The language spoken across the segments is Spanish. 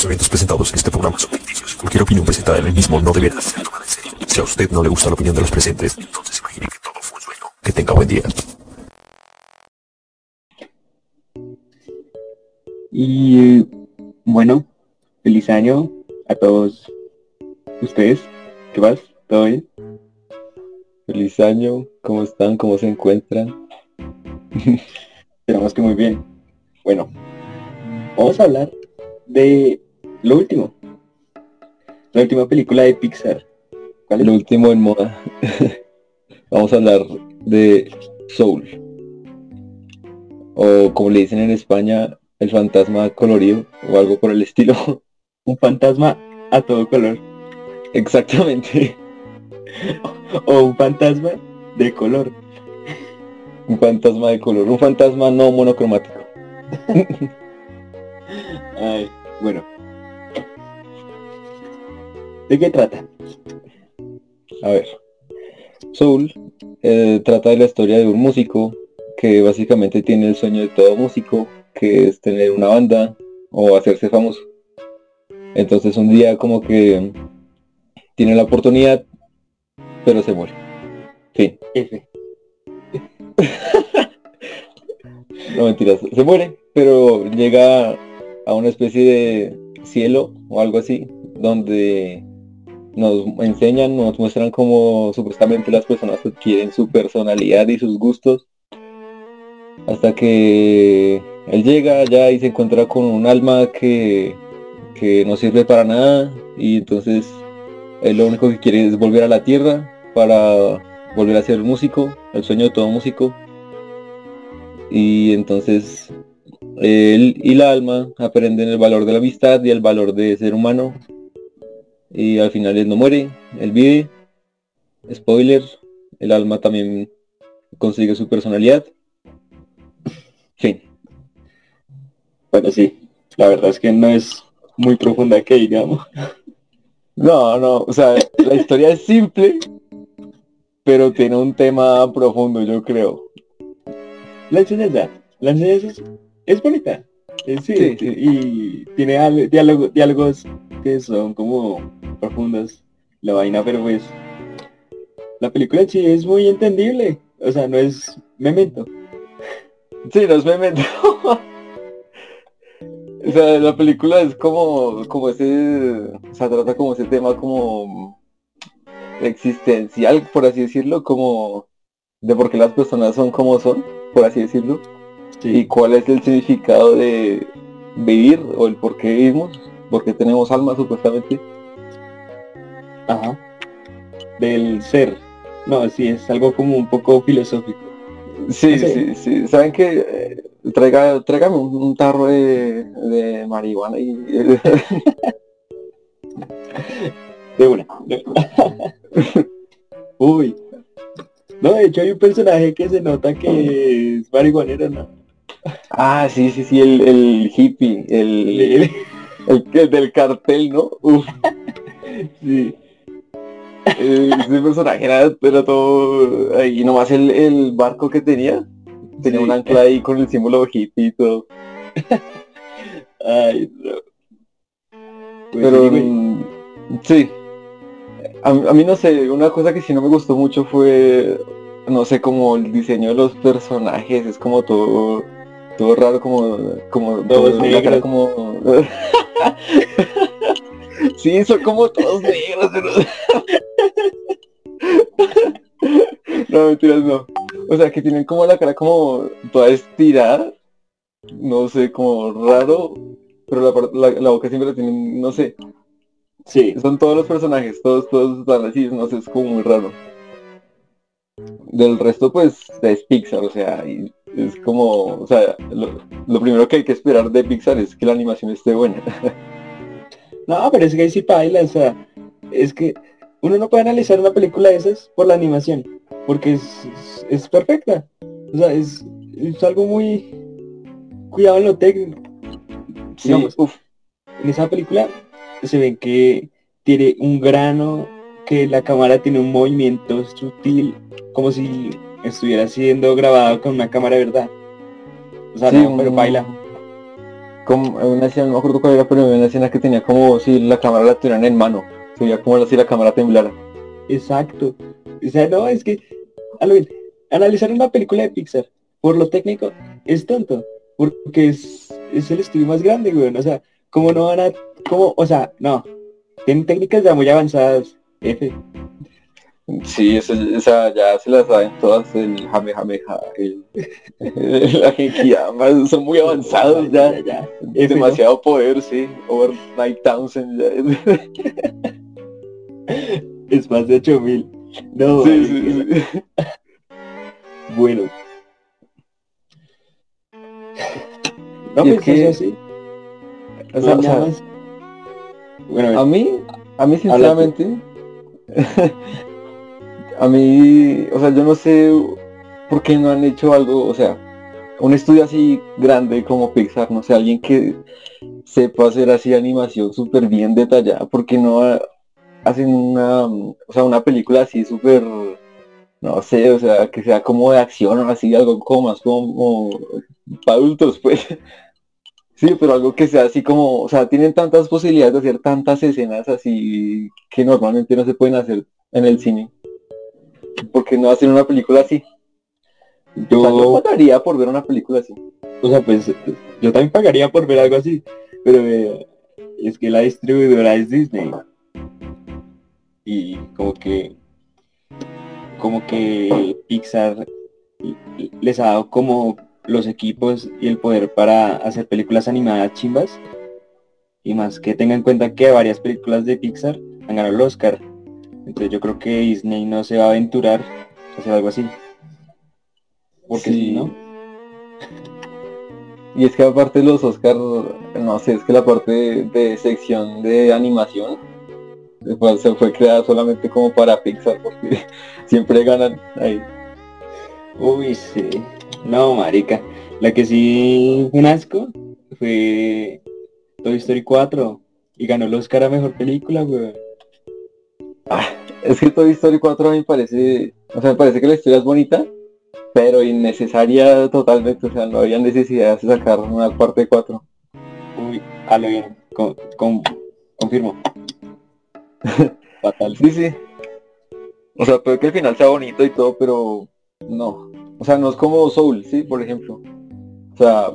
Los eventos presentados en este programa son ficticios. Cualquier opinión presentada en el mismo no deberá ser tomada en serio. Si a usted no le gusta la opinión de los presentes, entonces imagine que todo fue un sueño. Que tenga buen día. Y bueno, feliz año a todos ustedes. ¿Qué más? ¿Todo bien? Feliz año, ¿cómo están? ¿Cómo se encuentran? Esperamos que muy bien. Bueno, vamos a hablar de lo último. La última película de Pixar. ¿Cuál es? Lo último en moda. vamos a hablar de Soul. O como le dicen en España, el fantasma colorido o algo por el estilo. Un fantasma a todo color. Exactamente. o un fantasma de color. Un fantasma de color, un fantasma no monocromático. Ay, bueno. ¿De qué trata? A ver. Soul eh, trata de la historia de un músico que básicamente tiene el sueño de todo músico, que es tener una banda o hacerse famoso. Entonces un día como que tiene la oportunidad, pero se muere. Fin. F. no mentiras, se muere, pero llega a una especie de cielo o algo así, donde nos enseñan, nos muestran cómo supuestamente las personas adquieren su personalidad y sus gustos, hasta que él llega allá y se encuentra con un alma que, que no sirve para nada y entonces él lo único que quiere es volver a la tierra para volver a ser músico, el sueño de todo músico. Y entonces él y la alma aprenden el valor de la amistad y el valor de ser humano. Y al final él no muere, él vive. Spoiler, el alma también consigue su personalidad. Fin. Bueno, sí, la verdad es que no es muy profunda que digamos. No, no, o sea, la historia es simple, pero tiene un tema profundo, yo creo. La enseñanza, la enseñanza es, es bonita. sí, Sí, sí. y tiene diálogo- diálogos que son como profundos, la vaina, pero pues la película en sí es muy entendible. O sea, no es memento. Sí, no es memento. o sea, la película es como, como ese, o sea, trata como ese tema como existencial, por así decirlo, como de por qué las personas son como son, por así decirlo, y cuál es el significado de vivir o el por qué vivimos, por qué tenemos alma supuestamente. Ajá. Del ser. No, sí, es algo como un poco filosófico. Sí, Sí. sí, sí. ¿Saben que Traiga, tráigame un, un tarro de, de marihuana y... De una. de- Uy. No, de hecho hay un personaje que se nota que es marihuanero, ¿no? ah, sí, sí, sí, el, el hippie, el, El- el, el del cartel, ¿no? Uf, sí. eh, ese personaje era, era todo... ahí, nomás el, el barco que tenía, tenía Sí. un ancla ahí con el símbolo hippie y todo. Ay, no. Pues Pero sí, mm, sí. A, a mí no sé, una cosa que sí no me gustó mucho fue, no sé, como el diseño de los personajes, es como todo, todo raro, como, como Todos cara negros. como... sí, son como todos negros. pero- no, mentiras, no. O sea, que tienen como la cara como toda estirada, no sé, como raro, pero la, la, la boca siempre la tienen, no sé, Sí. son todos los personajes, todos, todos están así, no sé, es como muy raro. Del resto, pues, es Pixar, o sea, y es como, o sea, lo, lo primero que hay que esperar de Pixar es que la animación esté buena. No, pero es que ahí sí paila, o sea, es que uno no puede analizar una película de esas por la animación, porque es, es, es perfecta. O sea, es, es algo muy cuidado en lo técnico. Sí, Digamos, uf, en esa película se ven que tiene un grano, que la cámara tiene un movimiento sutil, como si estuviera siendo grabado con una cámara de verdad. O sea, sí, no, pero baila. como una escena, no me acuerdo cuál era, pero una escena que tenía como si la cámara la tuvieran en mano. Se veía como si la cámara temblara. Exacto. O sea, no, es que, a lo bien, analizar una película de Pixar por lo técnico es tonto. Porque es, es el estudio más grande, güey. O sea, como no van a, como, o sea, no. Tienen técnicas ya muy avanzadas. F. Sí, eso, esa ya se las saben todas, el Jamejameja, el, el, la Genkiyama, son muy avanzados ya, ya, ya. demasiado poder, sí, over Night Townsend ya. Es más de 8000. No, Sí, sí, sí. Bueno. No, es pues que- eso sí. O sea, No, o sea. Bueno, a mí, a mí sinceramente, a mí, o sea, yo no sé por qué no han hecho algo, o sea, un estudio así grande como Pixar, no sé, alguien que sepa hacer así animación súper bien detallada, porque no ha- hacen una, o sea, una película así súper, no sé, o sea, que sea como de acción o así, algo como más como para adultos, pues. Sí, pero algo que sea así como, o sea, tienen tantas posibilidades de hacer tantas escenas así que normalmente no se pueden hacer en el cine. Porque no hacen una película así? O sea, yo yo, pagaría por ver una película así. o sea, pues yo también pagaría por ver algo así, pero eh, es que la distribuidora es Disney. Y como que, como que Pixar les ha dado como los equipos y el poder para hacer películas animadas chimbas. Y más que tengan en cuenta que varias películas de Pixar han ganado el Oscar. Entonces yo creo que Disney no se va a aventurar a hacer algo así. Porque Sí. si no, Y es que aparte los Oscar, no sé, es que la parte de, de sección de animación pues, se fue creada solamente como para Pixar porque siempre ganan ahí. Uy, sí. No, marica. La que sí un asco fue Toy Story 4 y ganó el Oscar a Mejor Película, weón. Es que Toy Story 4 a mí me parece, o sea, me parece que la historia es bonita, pero innecesaria totalmente, o sea, no había necesidad de sacar una parte 4. Uy, a lo bien. Con, con- confirmo. Fatal. Sí, sí. O sea, puede que el final sea bonito y todo, pero no. O sea, no es como Soul, sí, por ejemplo. O sea,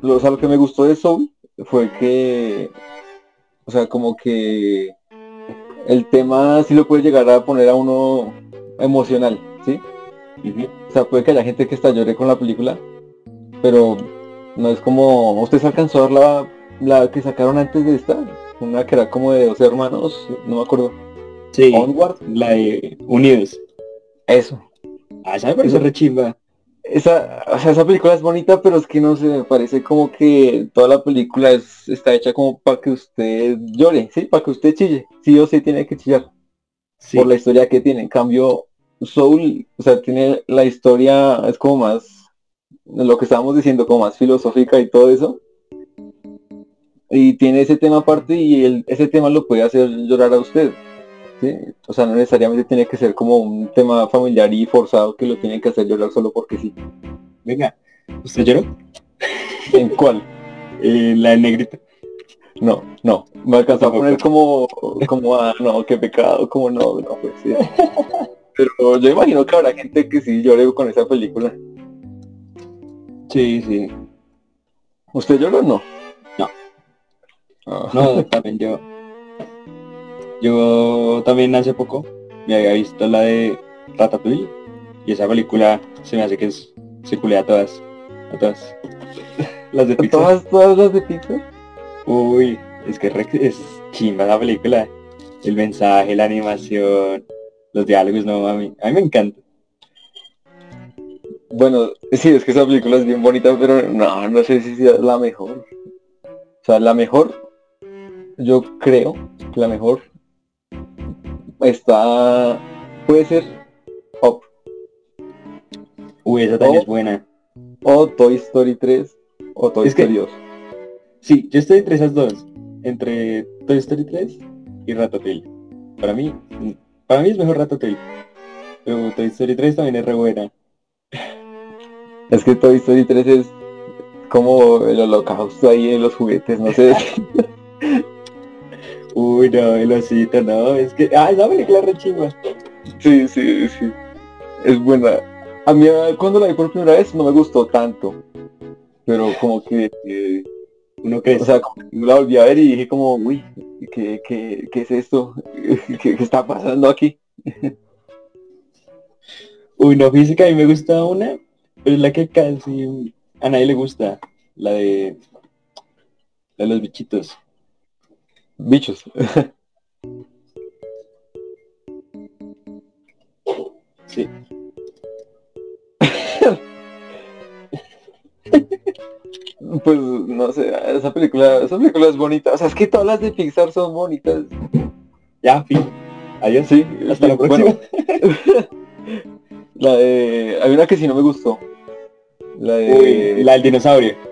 lo, o sea, lo que me gustó de Soul fue que, o sea, como que el tema sí lo puede llegar a poner a uno emocional, ¿sí? Ujú. O sea, puede que haya gente que está llore con la película, pero no es como, ¿ustedes alcanzó a ver la, la que sacaron antes de esta? Una que era como de dos hermanos, no me acuerdo. Sí, Onward. la de Unidos. Eso. Ah, esa me parece Eso- re chimba. Esa, o sea, esa película es bonita, pero es que no sé, me parece como que toda la película es, está hecha como para que usted llore, ¿sí? Para que usted chille. Sí o sí tiene que chillar Sí. por la historia que tiene. En cambio, Soul, o sea, tiene la historia, es como más, lo que estábamos diciendo, como más filosófica y todo eso. Y tiene ese tema aparte y el- ese tema lo puede hacer llorar a usted. ¿Sí? O sea, no necesariamente tiene que ser como un tema familiar y forzado que lo tiene que hacer llorar solo porque sí. Venga, ¿usted lloró? ¿En cuál? Eh, la del negrito. No, no. Me alcanzó a poner como, como, ah, no, qué pecado, como no, no, pues sí. Pero yo imagino que habrá gente que sí llore con esa película. Sí, sí. ¿Usted lloró o no? No. Ah, No, también yo. Yo también hace poco me había visto la de Ratatouille y esa película se me hace que es, se culea a todas. A todas. Las de Pixar. ¿Todas, todas las de Pixar? Uy, es que re- es chimba la película. El mensaje, la animación, los diálogos, no, a mí, a mí me encanta. Bueno, sí, es que esa película es bien bonita, pero no, no sé si sea la mejor. O sea, la mejor, yo creo que la mejor está, puede ser Up Uy, esa también es buena. o Toy Story 3 o Toy Es que- Story 2. Sí, yo estoy entre esas dos. Entre Toy Story 3 y Ratatouille. Para mí, para mí es mejor Ratatouille. Pero Toy Story 3 también es re buena. Es que Toy Story 3 es como el holocausto ahí en los juguetes, no sé. Uy, no, el osito, no, es que... Ah, esa película re chingua. sí, sí, sí. Es buena. A mí ah, cuando la vi por primera vez no me gustó tanto. Pero como que, eh, Uno crece. o sea, la volví a ver y dije como, uy, ¿qué, qué, qué es esto? ¿Qué, qué está pasando aquí? Uy, no, física, a mí me gusta una, pero es la que casi a nadie le gusta. La de... La de los bichitos. Bichos. Sí. Pues no sé, esa película, esa película es bonita. O sea, es que todas las de Pixar son bonitas. Ya, fin. Adiós. Sí, Hasta la bueno, próxima. la de, hay una que sí no me gustó. La de, Uy, la del dinosaurio.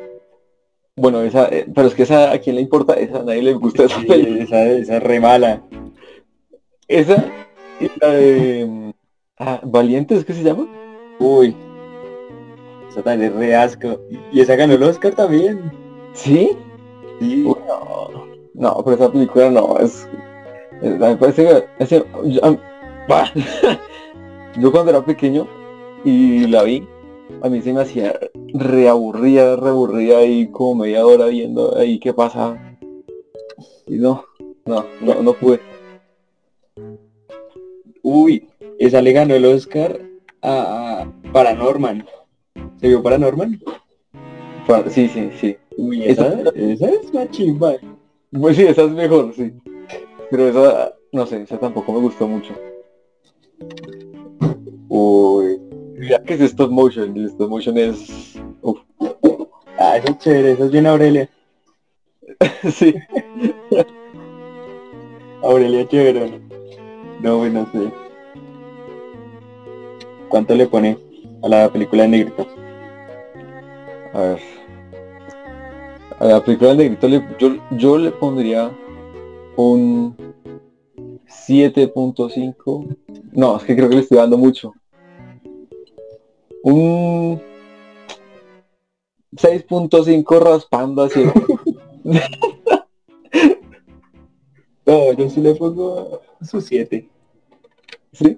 Bueno, esa, eh, pero es que esa, ¿a quién le importa? Esa, a nadie le gusta esa Sí, película. esa, esa es re mala. Esa y la de, mm, ah, Valientes, ¿qué se llama? Uy. Esa también es re asco. Y esa ganó el Oscar también. ¿Sí? Sí. Uy, no, no, pero esa película no, es, es- me parece que, yo, bah. Yo cuando era pequeño y la vi, a mí se me hacía reaburrida, reaburrida y como media hora viendo ahí qué pasa. Y no, no, no, no pude. Uy, esa le ganó el Oscar a, a Paranorman. ¿Se vio Paranorman? Pa- Sí, sí, sí. Uy, Esa- esa, es una chimba. Pues sí, esa es mejor, sí. Pero esa, no sé, esa tampoco me gustó mucho. Uy. Ya que es stop motion, el stop motion es... uf, Ah, esa es chévere, esa es bien Aurelia. sí. Aurelia chévere. No, bueno, no sé. ¿Cuánto le pone a la película de Negrito? A ver. A la película del negrito le- yo, yo le pondría un 7.5. No, es que creo que le estoy dando mucho. Un 6.5 raspando así. No, yo sí le pongo su 7. ¿Sí?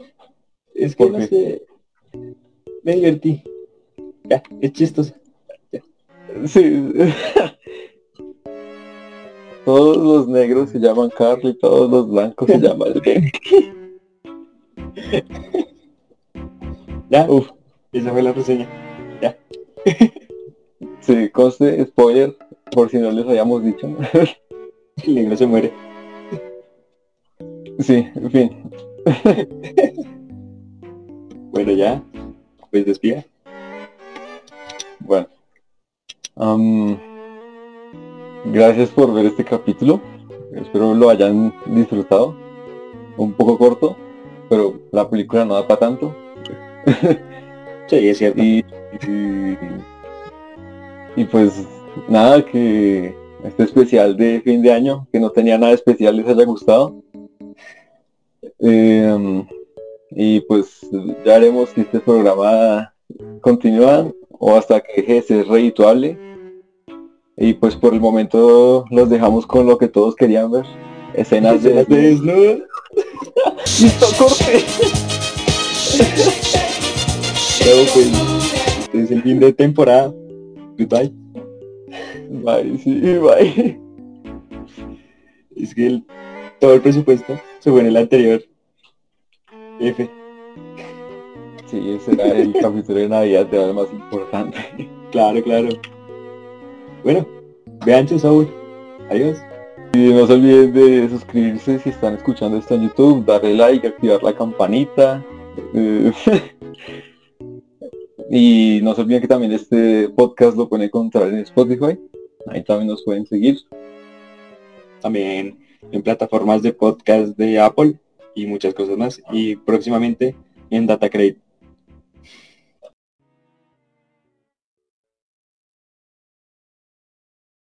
Es que ¿Por no qué? sé. Me divertí. Ya, es chistoso. Sí. Todos los negros se llaman Carly, todos los blancos se llaman. Ya, Uf, esa fue la reseña. sí, conste, spoiler, por si no les habíamos dicho. El negro se muere. Sí, en fin. Bueno, ya. Pues despida. Bueno. Gracias por ver este capítulo. Espero lo hayan disfrutado. Un poco corto, pero la película no da para tanto. Sí, es cierto. Y, y, y pues nada, que este especial de fin de año, que no tenía nada especial, les haya gustado. Eh, y pues ya haremos si este programa continúa o hasta que de ser redituable. Y pues por el momento los dejamos con lo que todos querían ver. Escenas de... De desnudo. ¡Listo, corte! Pues. Es el fin de temporada. Goodbye. Bye, sí, bye. Es que el- todo el presupuesto se fue en el anterior. F. Sí, ese era el capítulo de Navidad de lo más importante. Claro, claro. Bueno, vean Soul. Adiós. Y no se olviden de suscribirse si están escuchando esto en YouTube, darle like, activar la campanita. y no se olviden que también este podcast lo pueden encontrar en Spotify. Ahí también nos pueden seguir. También en plataformas de podcast de Apple y muchas cosas más. Y próximamente en DataCrate.